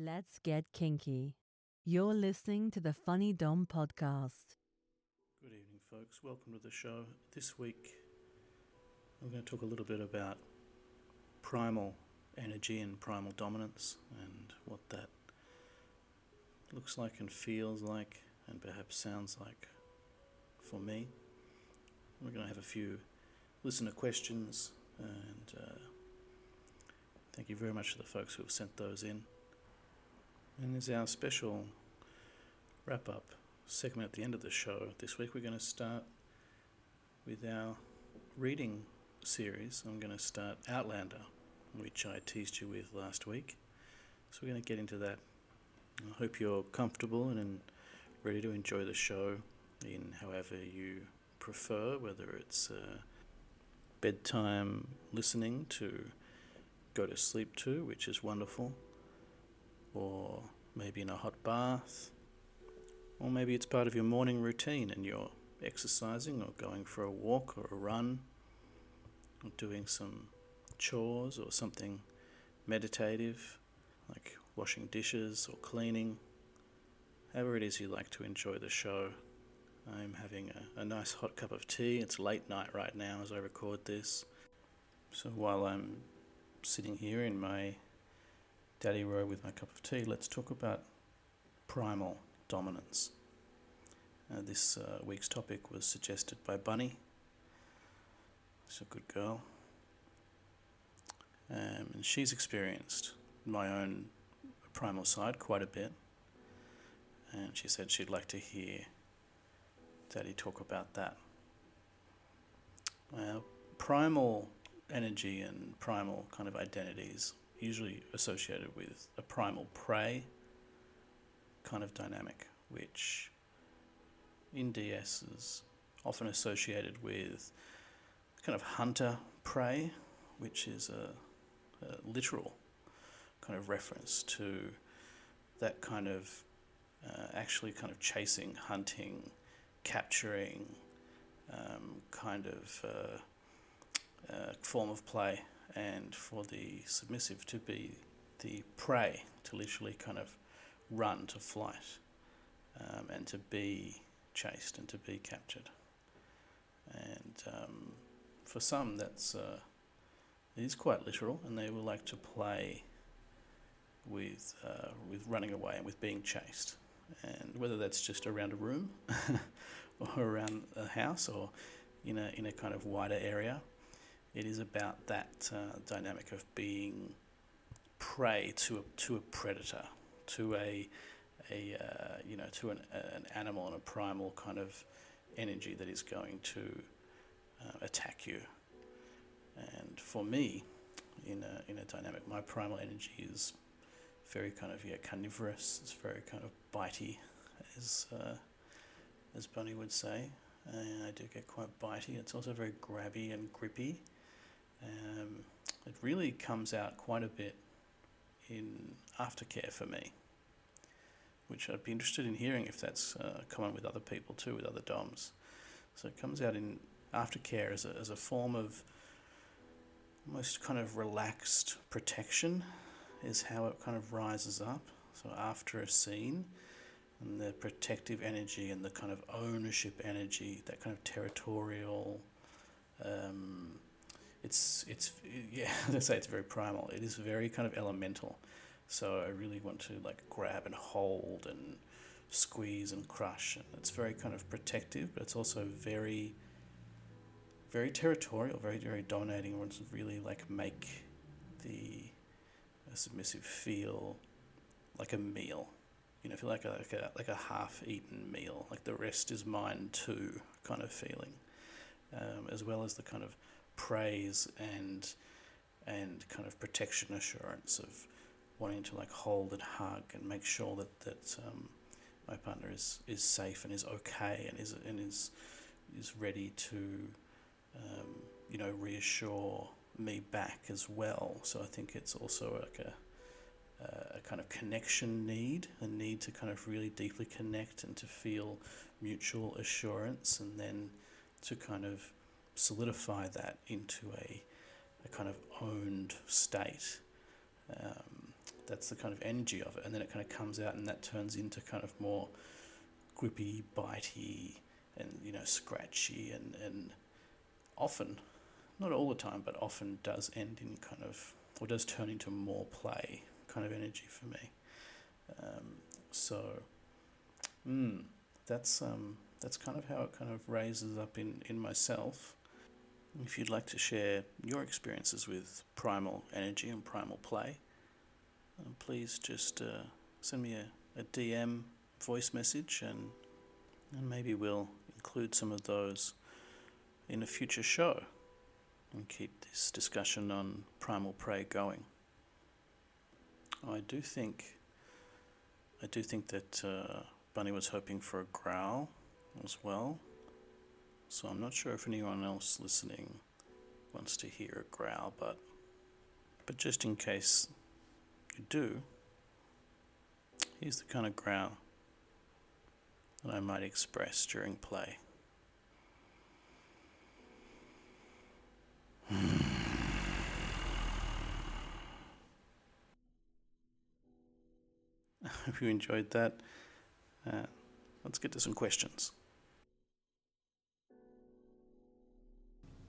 Let's get kinky. You're listening to the Funny Dom podcast. Good evening, folks. Welcome to the show. This week, I'm going to talk a little bit about primal energy and primal dominance and what that looks like and feels like and perhaps sounds like for me. We're going to have a few listener questions and uh, thank you very much to the folks who have sent those in. And as our special wrap up segment at the end of the show, this week we're going to start with our reading series. I'm going to start Outlander, which I teased you with last week. So we're going to get into that. I hope you're comfortable and ready to enjoy the show in however you prefer, whether it's uh, bedtime listening to go to sleep to, which is wonderful or maybe in a hot bath, or maybe it's part of your morning routine and you're exercising or going for a walk or a run, or doing some chores or something meditative like washing dishes or cleaning. However, it is you like to enjoy the show. I'm having a, a nice hot cup of tea. It's late night right now as I record this. So while I'm sitting here in my daddy row with my cup of tea, let's talk about primal dominance. Uh, this uh, week's topic was suggested by Bunny. She's a good girl. Um, and she's experienced my own primal side quite a bit. And she said she'd like to hear Daddy talk about that. Uh, primal energy and primal kind of identities usually associated with a primal prey kind of dynamic, which in DS is often associated with kind of hunter prey, which is a, a literal kind of reference to that kind of uh, actually kind of chasing, hunting, capturing um, kind of uh, uh, form of play and for the submissive to be the prey, to literally kind of run to flight um, and to be chased and to be captured. And um, for some, that's uh, it is quite literal, and they will like to play with uh, with running away and with being chased. And whether that's just around a room or around a house or in a in a kind of wider area, it is about that uh, dynamic of being prey to a, to a predator, to a, a uh, you know, to an, an animal and a primal kind of energy that is going to uh, attack you. And for me, in a, in a dynamic, my primal energy is very kind of yeah carnivorous. It's very kind of bitey, as uh, as Bunny would say. I do get quite bitey. It's also very grabby and grippy. Um, it really comes out quite a bit in aftercare for me, which I'd be interested in hearing if that's uh, common with other people too, with other DOMs. So it comes out in aftercare as a, as a form of almost kind of relaxed protection, is how it kind of rises up. So after a scene, and the protective energy and the kind of ownership energy, that kind of territorial. Um, it's it's yeah, as I say, it's very primal. It is very kind of elemental. So I really want to like grab and hold and squeeze and crush, and it's very kind of protective, but it's also very very territorial, very very dominating. I want to really like make the submissive feel like a meal. You know, feel like a, like a like a half-eaten meal, like the rest is mine too, kind of feeling, um, as well as the kind of praise and and kind of protection assurance of wanting to like hold and hug and make sure that that um, my partner is is safe and is okay and is and is is ready to um, you know reassure me back as well. So I think it's also like a a kind of connection need, a need to kind of really deeply connect and to feel mutual assurance, and then to kind of solidify that into a, a kind of owned state. Um, that's the kind of energy of it, and then it kind of comes out, and that turns into kind of more grippy, bitey, and you know scratchy, and and often, not all the time, but often does end in kind of or does turn into more play kind of energy for me. Um, so, mm, that's um, that's kind of how it kind of raises up in, in myself. If you'd like to share your experiences with primal energy and primal play, uh, please just uh, send me a, a DM voice message and and maybe we'll include some of those in a future show and keep this discussion on primal prey going. I do think I do think that uh, Bunny was hoping for a growl as well. So I'm not sure if anyone else listening wants to hear a growl, but but just in case you do, here's the kind of growl that I might express during play. I hope you enjoyed that. Uh, let's get to some questions.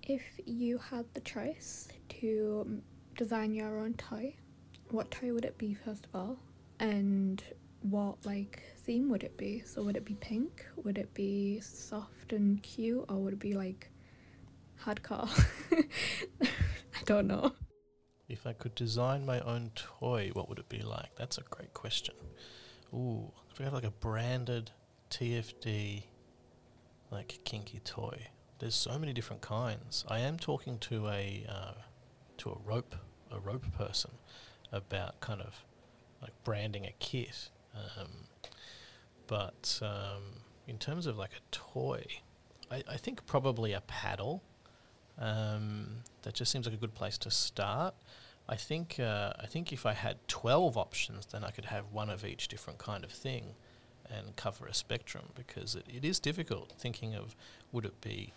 If you had the choice to design your own toy, what toy would it be first of all? And what like theme would it be? So would it be pink? Would it be soft and cute or would it be like hardcore? I don't know. If I could design my own toy, what would it be like? That's a great question. Ooh, if we have like a branded TFD like kinky toy. There's so many different kinds. I am talking to a uh, to a rope a rope person about kind of like branding a kit. Um, but um, in terms of like a toy, I, I think probably a paddle. Um, that just seems like a good place to start. I think uh, I think if I had twelve options, then I could have one of each different kind of thing, and cover a spectrum because it, it is difficult thinking of would it be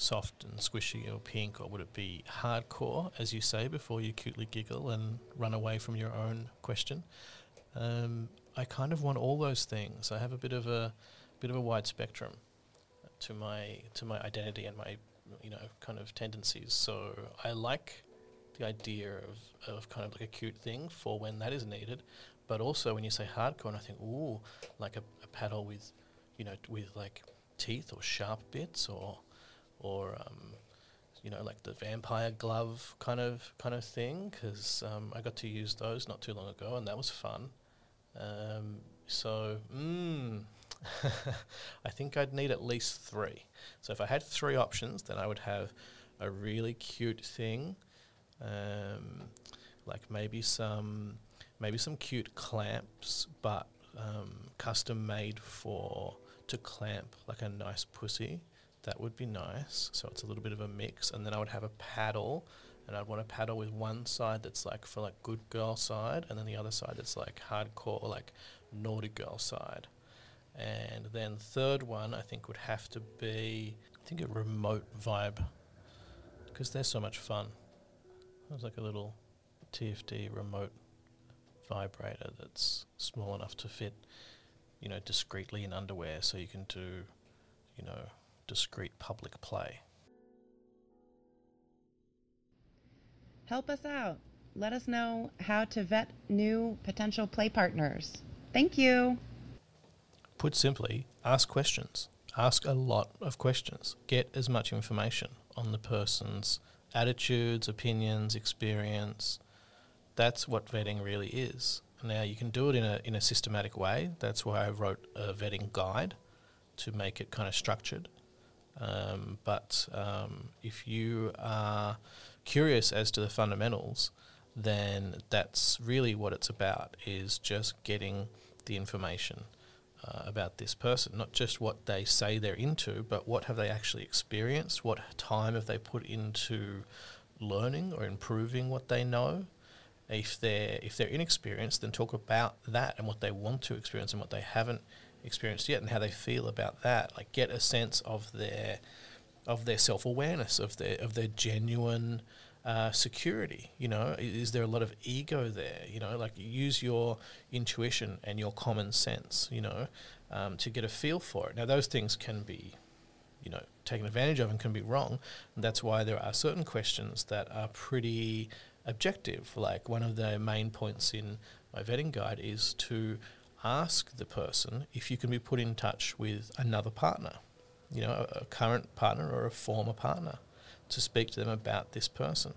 soft and squishy or pink or would it be hardcore, as you say, before you cutely giggle and run away from your own question. Um, I kind of want all those things. I have a bit of a bit of a wide spectrum to my to my identity and my you know kind of tendencies. So I like the idea of, of kind of like a cute thing for when that is needed. But also when you say hardcore, and I think, ooh, like a, a paddle with, you know, with like teeth or sharp bits or, or um, you know, like the vampire glove kind of kind of thing, because um, I got to use those not too long ago, and that was fun. Um, so, mm, I think I'd need at least three. So if I had three options, then I would have a really cute thing um, like maybe some maybe some cute clamps, but um, custom made for to clamp like a nice pussy. That would be nice. So it's a little bit of a mix, and then I would have a paddle, and I'd want a paddle with one side that's like for like good girl side, and then the other side that's like hardcore like naughty girl side. And then third one I think would have to be I think a remote vibe because they're so much fun. It was like a little TFD remote vibrator that's small enough to fit, you know, discreetly in underwear so you can do, you know, discreet public play. Help us out. Let us know how to vet new potential play partners. Thank you. Put simply, ask questions. Ask a lot of questions. Get as much information on the person's attitudes, opinions, experience. That's what vetting really is. Now you can do it in a in a systematic way. That's why I wrote a vetting guide to make it kind of structured. Um, but um, if you are curious as to the fundamentals, then that's really what it's about: is just getting the information uh, about this person, not just what they say they're into, but what have they actually experienced, what time have they put into learning or improving what they know. If they're if they're inexperienced, then talk about that and what they want to experience and what they haven't experienced yet and how they feel about that. Like get a sense of their of their self awareness, of their of their genuine uh, security? You know, is there a lot of ego there? You know, like use your intuition and your common sense, you know, um, to get a feel for it. Now, those things can be, you know, taken advantage of and can be wrong. And that's why there are certain questions that are pretty objective. Like one of the main points in my vetting guide is to ask the person if you can be put in touch with another partner, you know, a, a current partner or a former partner, to speak to them about this person.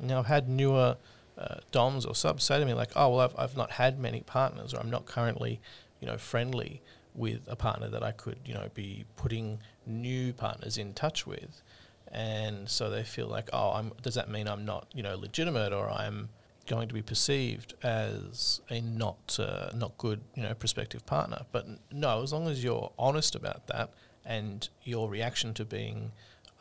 Now, I've had newer uh, DOMs or subs say to me, like, oh, well, I've, I've not had many partners, or I'm not currently, you know, friendly with a partner that I could, you know, be putting new partners in touch with. And so they feel like, oh, I'm, does that mean I'm not, you know, legitimate or I'm going to be perceived as a not uh, not good, you know, prospective partner? But no, as long as you're honest about that and your reaction to being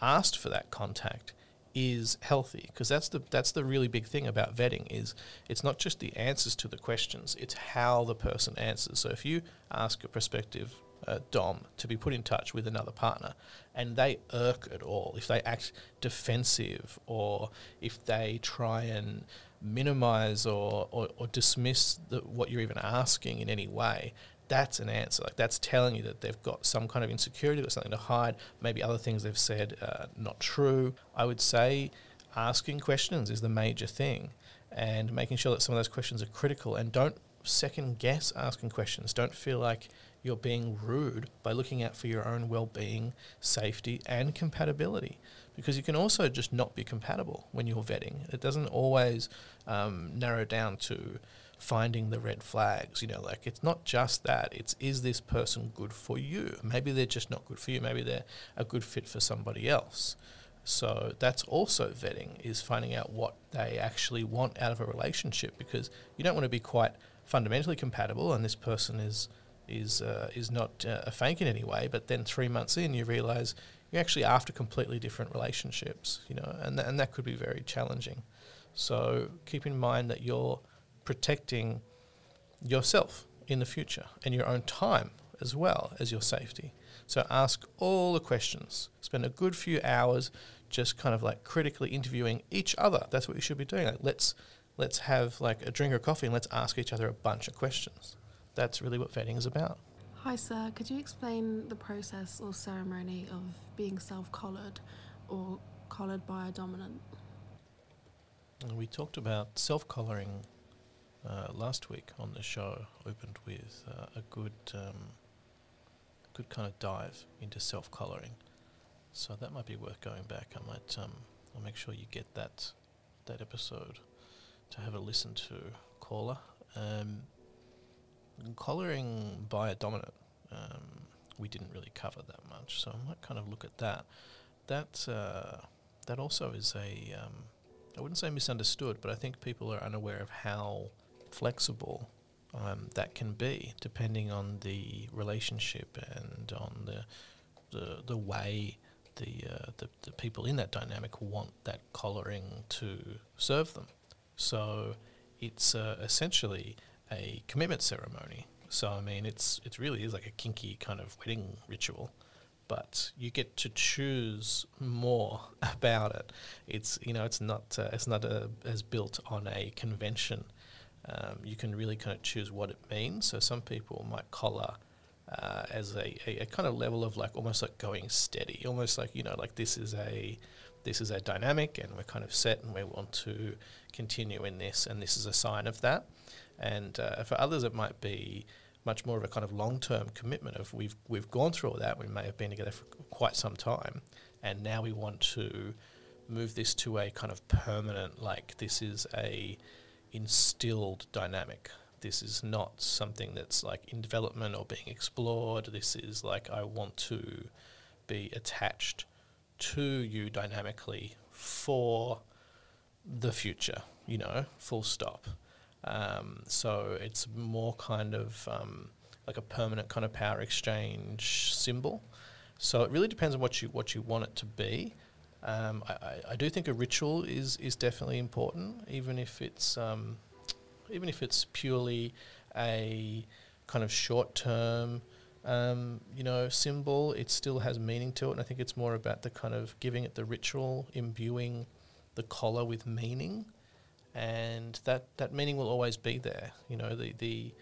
asked for that contact is healthy because that's the that's the really big thing about vetting is it's not just the answers to the questions it's how the person answers so if you ask a prospective uh, dom to be put in touch with another partner and they irk at all if they act defensive or if they try and minimize or, or, or dismiss the, what you're even asking in any way that's an answer. Like that's telling you that they've got some kind of insecurity, got something to hide. Maybe other things they've said uh, not true. I would say asking questions is the major thing, and making sure that some of those questions are critical. And don't second guess asking questions. Don't feel like you're being rude by looking out for your own well-being, safety, and compatibility. Because you can also just not be compatible when you're vetting. It doesn't always um, narrow down to finding the red flags. You know, like it's not just that. It's is this person good for you? Maybe they're just not good for you. Maybe they're a good fit for somebody else. So that's also vetting is finding out what they actually want out of a relationship because you don't want to be quite fundamentally compatible and this person is is uh, is not uh, a fake in any way. But then three months in, you realize you're actually after completely different relationships. You know, and th- and that could be very challenging. So keep in mind that you're protecting yourself in the future and your own time as well as your safety. So ask all the questions. Spend a good few hours just kind of like critically interviewing each other. That's what you should be doing. Like let's let's have like a drink of coffee and let's ask each other a bunch of questions. That's really what vetting is about. Hi, sir. Could you explain the process or ceremony of being self collared or collared by a dominant? We talked about self collaring uh, last week on the show. Opened with uh, a good, um, good kind of dive into self collaring. So that might be worth going back. I might, um, I'll make sure you get that that episode to have a listen to, caller. Um, collaring by a dominant, um, we didn't really cover that much, so I might kind of look at that. That uh, that also is a um, I wouldn't say misunderstood, but I think people are unaware of how flexible um, that can be, depending on the relationship and on the the, the way the, uh, the the people in that dynamic want that collaring to serve them. So it's uh, essentially a commitment ceremony. So I mean, it's it really is like a kinky kind of wedding ritual but you get to choose more about it. It's you know it's not uh, it's not a, as built on a convention. Um, you can really kind of choose what it means. So some people might collar uh, as a, a, a kind of level of like almost like going steady, almost like you know like this is a this is a dynamic and we're kind of set and we want to continue in this and this is a sign of that. And uh, for others, it might be much more of a kind of long-term commitment of we've we've gone through all that. We may have been together for quite some time, and now we want to move this to a kind of permanent. Like this is a instilled dynamic. This is not something that's like in development or being explored. This is like I want to be attached to you dynamically for the future. You know, full stop. Um, so it's more kind of um, like a permanent kind of power exchange symbol. So it really depends on what you what you want it to be. Um, I, I, I do think a ritual is is definitely important, even if it's um, even if it's purely a kind of short term, um, you know, symbol. It still has meaning to it, and I think it's more about the kind of giving it the ritual, imbuing the collar with meaning, and that that meaning will always be there. You know, the the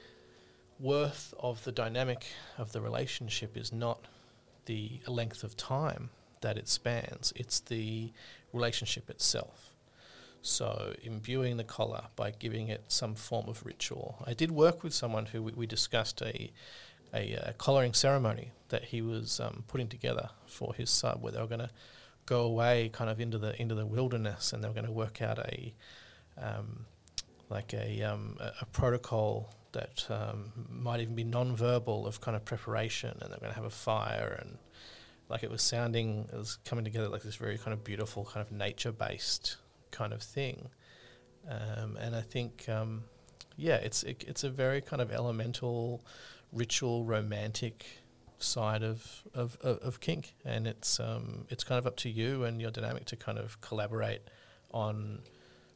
worth of the dynamic of the relationship is not the length of time that it spans; it's the relationship itself. So, imbuing the collar by giving it some form of ritual. I did work with someone who we, we discussed a, a, collaring ceremony that he was um, putting together for his sub, where they were going to go away kind of into the into the wilderness, and they were going to work out a um, like a, um, a, a protocol that um, might even be non-verbal of kind of preparation, and they're going to have a fire and like it was sounding, it was coming together like this very kind of beautiful, kind of nature-based kind of thing. Um, and I think, um, yeah, it's it, it's a very kind of elemental, ritual, romantic side of of, of, of kink, and it's um, it's kind of up to you and your dynamic to kind of collaborate on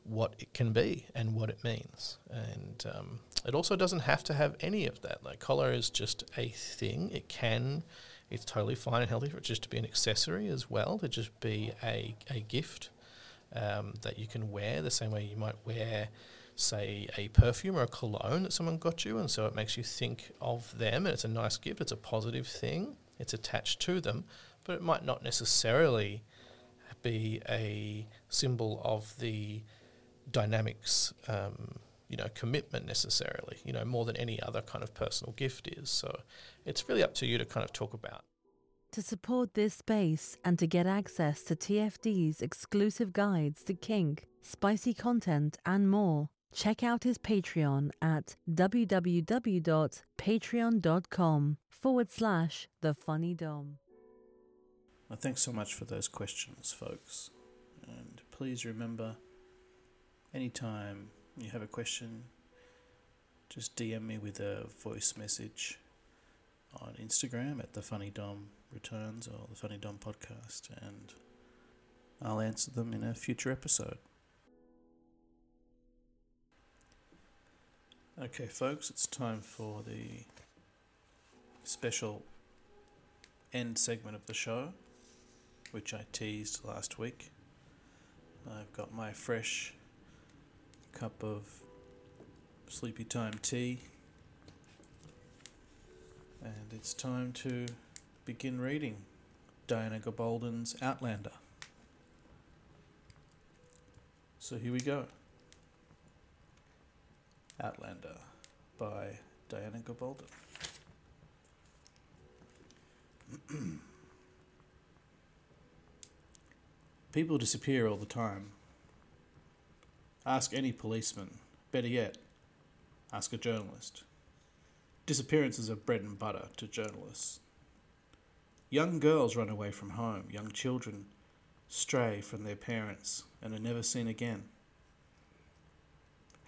what it can be and what it means. And um, it also doesn't have to have any of that. Like collar is just a thing. It can, it's totally fine and healthy for it just to be an accessory as well, to just be a, a gift um, that you can wear the same way you might wear, say, a perfume or a cologne that someone got you. And so it makes you think of them and it's a nice gift, it's a positive thing, it's attached to them, but it might not necessarily be a symbol of the dynamics. Um, you know, commitment necessarily, you know, more than any other kind of personal gift is. So it's really up to you to kind of talk about. To support this space and to get access to TFD's exclusive guides to kink, spicy content, and more, check out his Patreon at www.patreon.com forward slash the funny dom. Well, thanks so much for those questions, folks. And please remember anytime you have a question, just DM me with a voice message on Instagram at the Funny Dom Returns or the Funny Dom Podcast, and I'll answer them in a future episode. Okay, folks, it's time for the special end segment of the show, which I teased last week. I've got my fresh cup of sleepy time tea, and it's time to begin reading Diana Gabaldon's Outlander. So here we go. Outlander by Diana Gabaldon. People disappear all the time. Ask any policeman. Better yet, ask a journalist. Disappearances are bread and butter to journalists. Young girls run away from home, young children stray from their parents and are never seen again.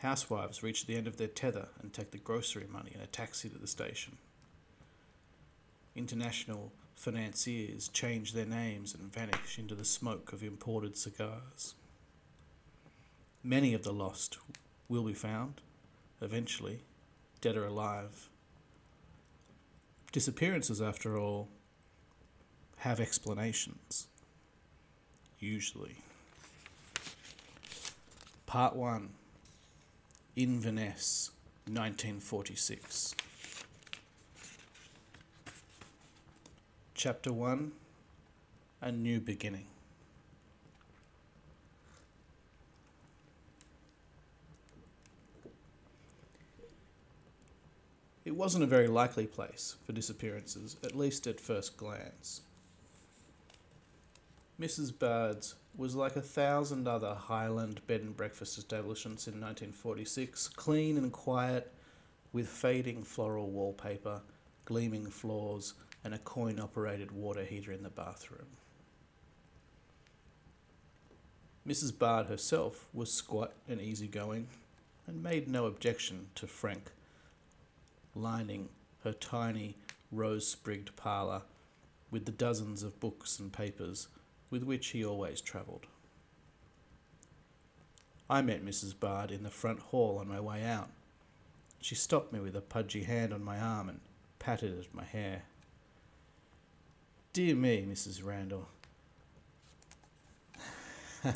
Housewives reach the end of their tether and take the grocery money in a taxi to the station. International financiers change their names and vanish into the smoke of imported cigars. Many of the lost will be found, eventually, dead or alive. Disappearances, after all, have explanations. Usually. Part 1 Inverness, 1946. Chapter 1 A New Beginning. It wasn't a very likely place for disappearances, at least at first glance. Mrs. Baird's was like a thousand other Highland bed and breakfast establishments in 1946, clean and quiet, with fading floral wallpaper, gleaming floors, and a coin operated water heater in the bathroom. Mrs. Baird herself was squat and easygoing, and made no objection to Frank lining her tiny rose sprigged parlour with the dozens of books and papers with which he always travelled. I met Mrs. Baird in the front hall on my way out. She stopped me with a pudgy hand on my arm and patted at my hair. Dear me, Mrs. Randall.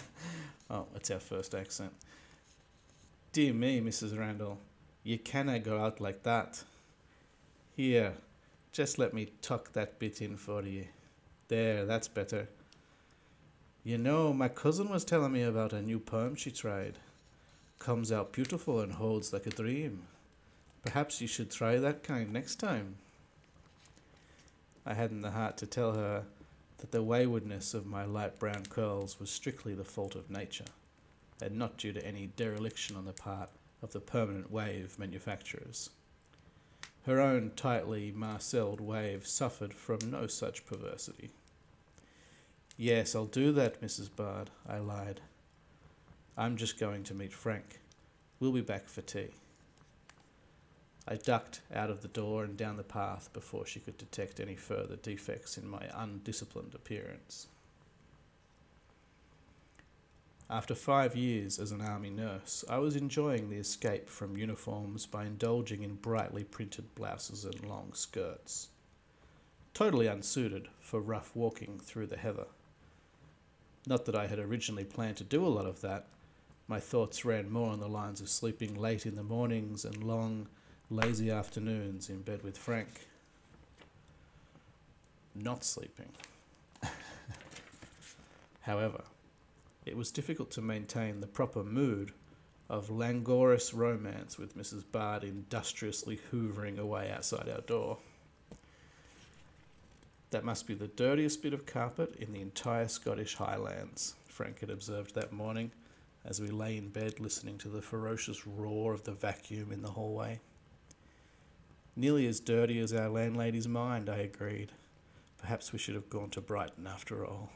Oh, it's our first accent. Dear me, Mrs. Randall, you canna go out like that. Here, just let me tuck that bit in for you. There, that's better. You know, my cousin was telling me about a new perm she tried. Comes out beautiful and holds like a dream. Perhaps you should try that kind next time. I hadn't the heart to tell her that the waywardness of my light brown curls was strictly the fault of nature, and not due to any dereliction on the part of the permanent wave manufacturers. Her own tightly marcelled wave suffered from no such perversity. Yes, I'll do that, Mrs. Baird, I lied. I'm just going to meet Frank. We'll be back for tea. I ducked out of the door and down the path before she could detect any further defects in my undisciplined appearance. After five years as an army nurse, I was enjoying the escape from uniforms by indulging in brightly printed blouses and long skirts. Totally unsuited for rough walking through the heather. Not that I had originally planned to do a lot of that. My thoughts ran more on the lines of sleeping late in the mornings and long, lazy afternoons in bed with Frank. Not sleeping. However, it was difficult to maintain the proper mood of languorous romance with Mrs. Baird industriously hoovering away outside our door. That must be the dirtiest bit of carpet in the entire Scottish Highlands, Frank had observed that morning as we lay in bed listening to the ferocious roar of the vacuum in the hallway. Nearly as dirty as our landlady's mind, I agreed. Perhaps we should have gone to Brighton after all.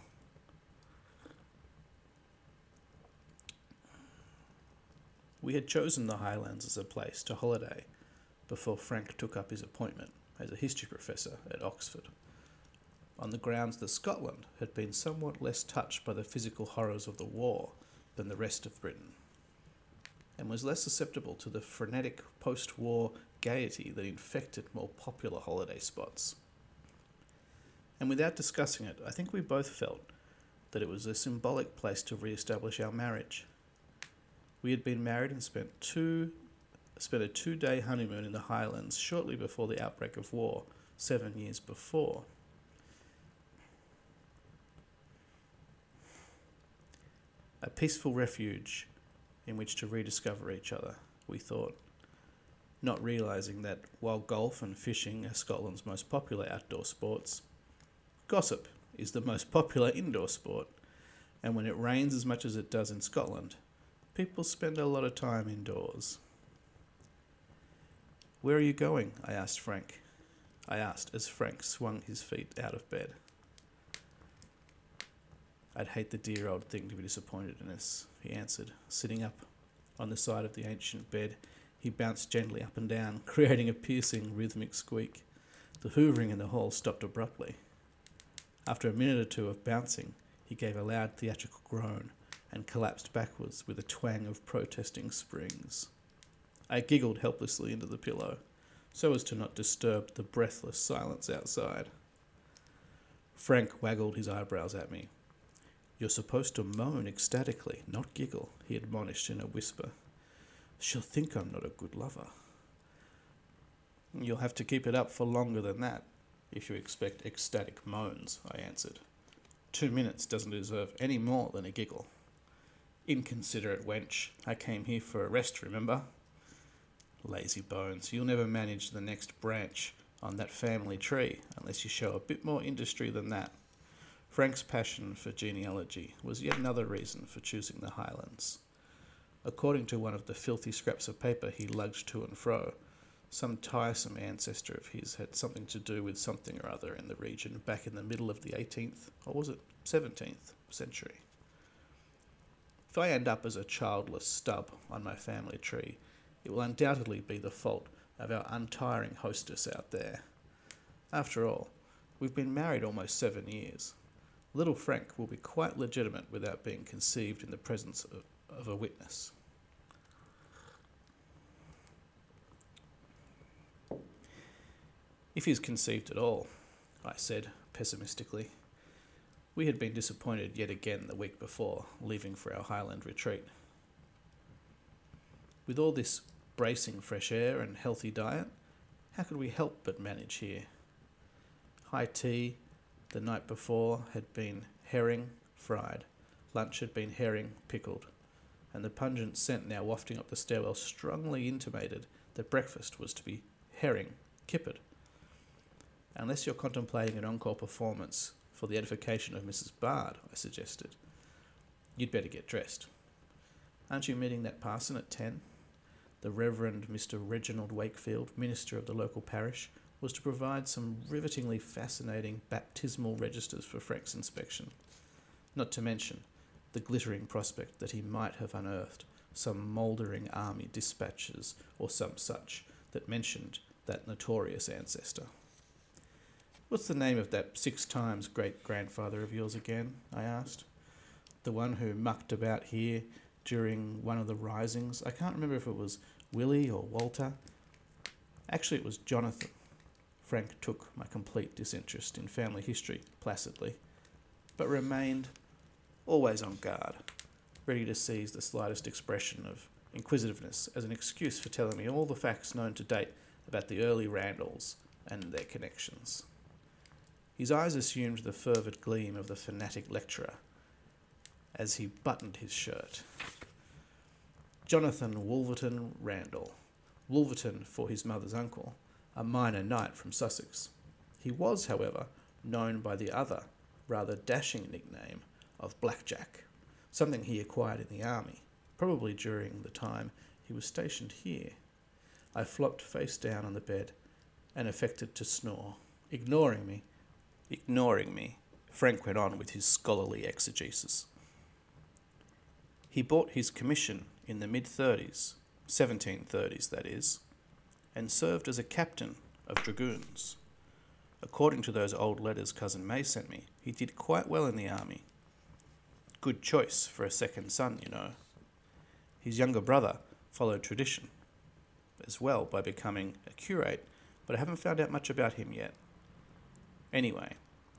We had chosen the Highlands as a place to holiday before Frank took up his appointment as a history professor at Oxford, on the grounds that Scotland had been somewhat less touched by the physical horrors of the war than the rest of Britain, and was less susceptible to the frenetic post war gaiety that infected more popular holiday spots. And without discussing it, I think we both felt that it was a symbolic place to re establish our marriage. We had been married and spent two spent a two day honeymoon in the Highlands shortly before the outbreak of war, seven years before. A peaceful refuge in which to rediscover each other, we thought not realizing that while golf and fishing are Scotland's most popular outdoor sports, gossip is the most popular indoor sport, and when it rains as much as it does in Scotland, people spend a lot of time indoors. Where are you going? I asked Frank. I asked as Frank swung his feet out of bed. I'd hate the dear old thing to be disappointed in us, he answered, sitting up on the side of the ancient bed he bounced gently up and down, creating a piercing, rhythmic squeak. The hoovering in the hall stopped abruptly. After a minute or two of bouncing, he gave a loud theatrical groan and collapsed backwards with a twang of protesting springs. I giggled helplessly into the pillow, so as to not disturb the breathless silence outside. Frank waggled his eyebrows at me. You're supposed to moan ecstatically, not giggle, he admonished in a whisper. She'll think I'm not a good lover. You'll have to keep it up for longer than that if you expect ecstatic moans, I answered. Two minutes doesn't deserve any more than a giggle. Inconsiderate wench, I came here for a rest, remember? Lazy bones, you'll never manage the next branch on that family tree unless you show a bit more industry than that. Frank's passion for genealogy was yet another reason for choosing the Highlands. According to one of the filthy scraps of paper he lugged to and fro, some tiresome ancestor of his had something to do with something or other in the region back in the middle of the 18th, or was it 17th century. If I end up as a childless stub on my family tree, it will undoubtedly be the fault of our untiring hostess out there. After all, we've been married almost seven years. Little Frank will be quite legitimate without being conceived in the presence of, of a witness. If he's conceived at all, I said pessimistically. We had been disappointed yet again the week before, leaving for our highland retreat. With all this bracing fresh air and healthy diet, how could we help but manage here? High tea the night before had been herring fried, lunch had been herring pickled, and the pungent scent now wafting up the stairwell strongly intimated that breakfast was to be herring kippered. Unless you're contemplating an encore performance for the edification of Mrs. Baird, I suggested, you'd better get dressed. Aren't you meeting that parson at ten? The Reverend Mr. Reginald Wakefield, minister of the local parish, was to provide some rivetingly fascinating baptismal registers for Frank's inspection, not to mention the glittering prospect that he might have unearthed some mouldering army dispatches or some such that mentioned that notorious ancestor. What's the name of that six times great grandfather of yours again? I asked. The one who mucked about here during one of the risings. I can't remember if it was Willie or Walter. Actually, it was Jonathan. Frank took my complete disinterest in family history placidly, but remained always on guard, ready to seize the slightest expression of inquisitiveness as an excuse for telling me all the facts known to date about the early Randalls and their connections. His eyes assumed the fervid gleam of the fanatic lecturer as he buttoned his shirt. Jonathan Wolverton Randall, Wolverton for his mother's uncle, a minor knight from Sussex. He was, however, known by the other, rather dashing nickname of Blackjack, something he acquired in the army, probably during the time he was stationed here. I flopped face down on the bed and affected to snore. Ignoring me, ignoring me, Frank went on with his scholarly exegesis. He bought his commission in the mid 30s, 1730s that is, and served as a captain of dragoons. According to those old letters Cousin May sent me, he did quite well in the army. Good choice for a second son, you know. His younger brother followed tradition as well by becoming a curate, but I haven't found out much about him yet. Anyway,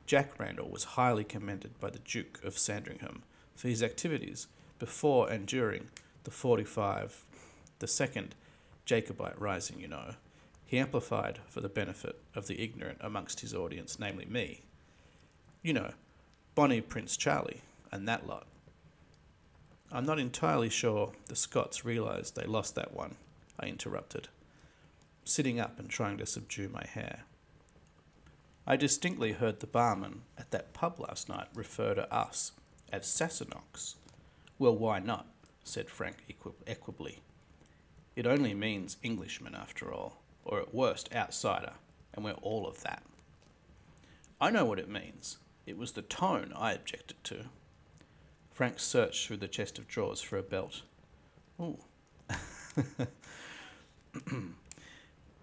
Jack Randall was highly commended by the Duke of Sandringham for his activities before and during the 45, the second Jacobite rising, you know. He amplified for the benefit of the ignorant amongst his audience, namely me. You know, Bonnie Prince Charlie and that lot. I'm not entirely sure the Scots realised they lost that one, I interrupted, sitting up and trying to subdue my hair. I distinctly heard the barman at that pub last night refer to us as Sassenachs. Well, why not? said Frank equably. It only means Englishman, after all, or at worst, outsider, and we're all of that. I know what it means. It was the tone I objected to. Frank searched through the chest of drawers for a belt. Ooh.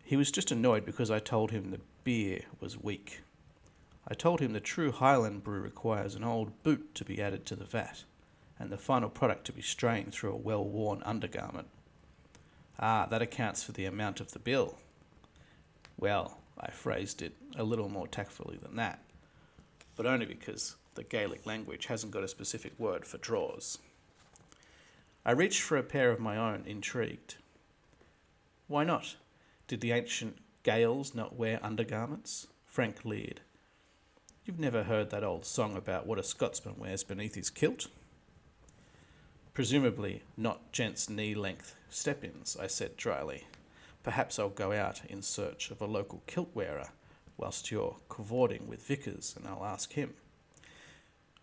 he was just annoyed because I told him the beer was weak. I told him the true Highland brew requires an old boot to be added to the vat, and the final product to be strained through a well worn undergarment. Ah, that accounts for the amount of the bill. Well, I phrased it a little more tactfully than that, but only because the Gaelic language hasn't got a specific word for drawers. I reached for a pair of my own, intrigued. Why not? Did the ancient Gaels not wear undergarments? Frank leered. You've never heard that old song about what a Scotsman wears beneath his kilt? Presumably not gents' knee length step ins, I said dryly. Perhaps I'll go out in search of a local kilt wearer whilst you're cavorting with vicars and I'll ask him.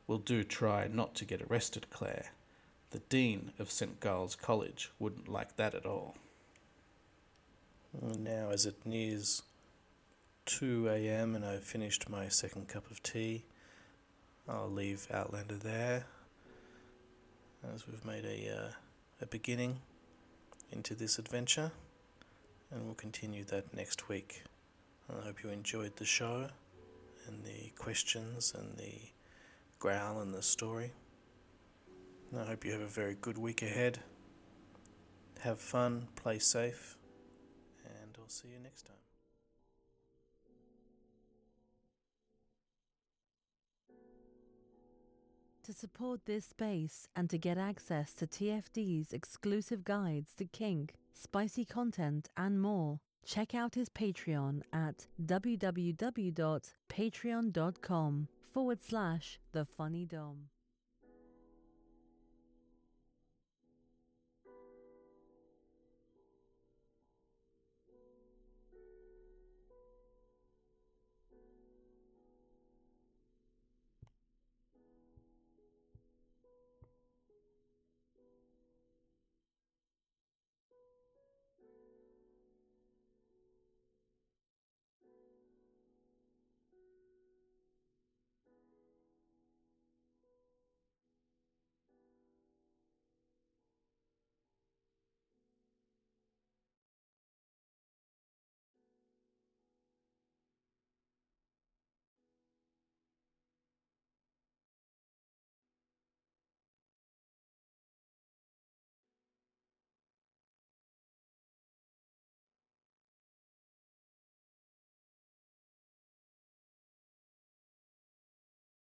We'll do try not to get arrested, Claire. The Dean of St. Giles College wouldn't like that at all. Now, as it nears 2 a.m. and I've finished my second cup of tea, I'll leave Outlander there as we've made a, uh, a beginning into this adventure, and we'll continue that next week. I hope you enjoyed the show and the questions and the growl and the story. I hope you have a very good week ahead. Have fun, play safe, and I'll see you next time. To support this space and to get access to TFD's exclusive guides to kink, spicy content, and more, check out his Patreon at www.patreon.com forward slash the funny dom.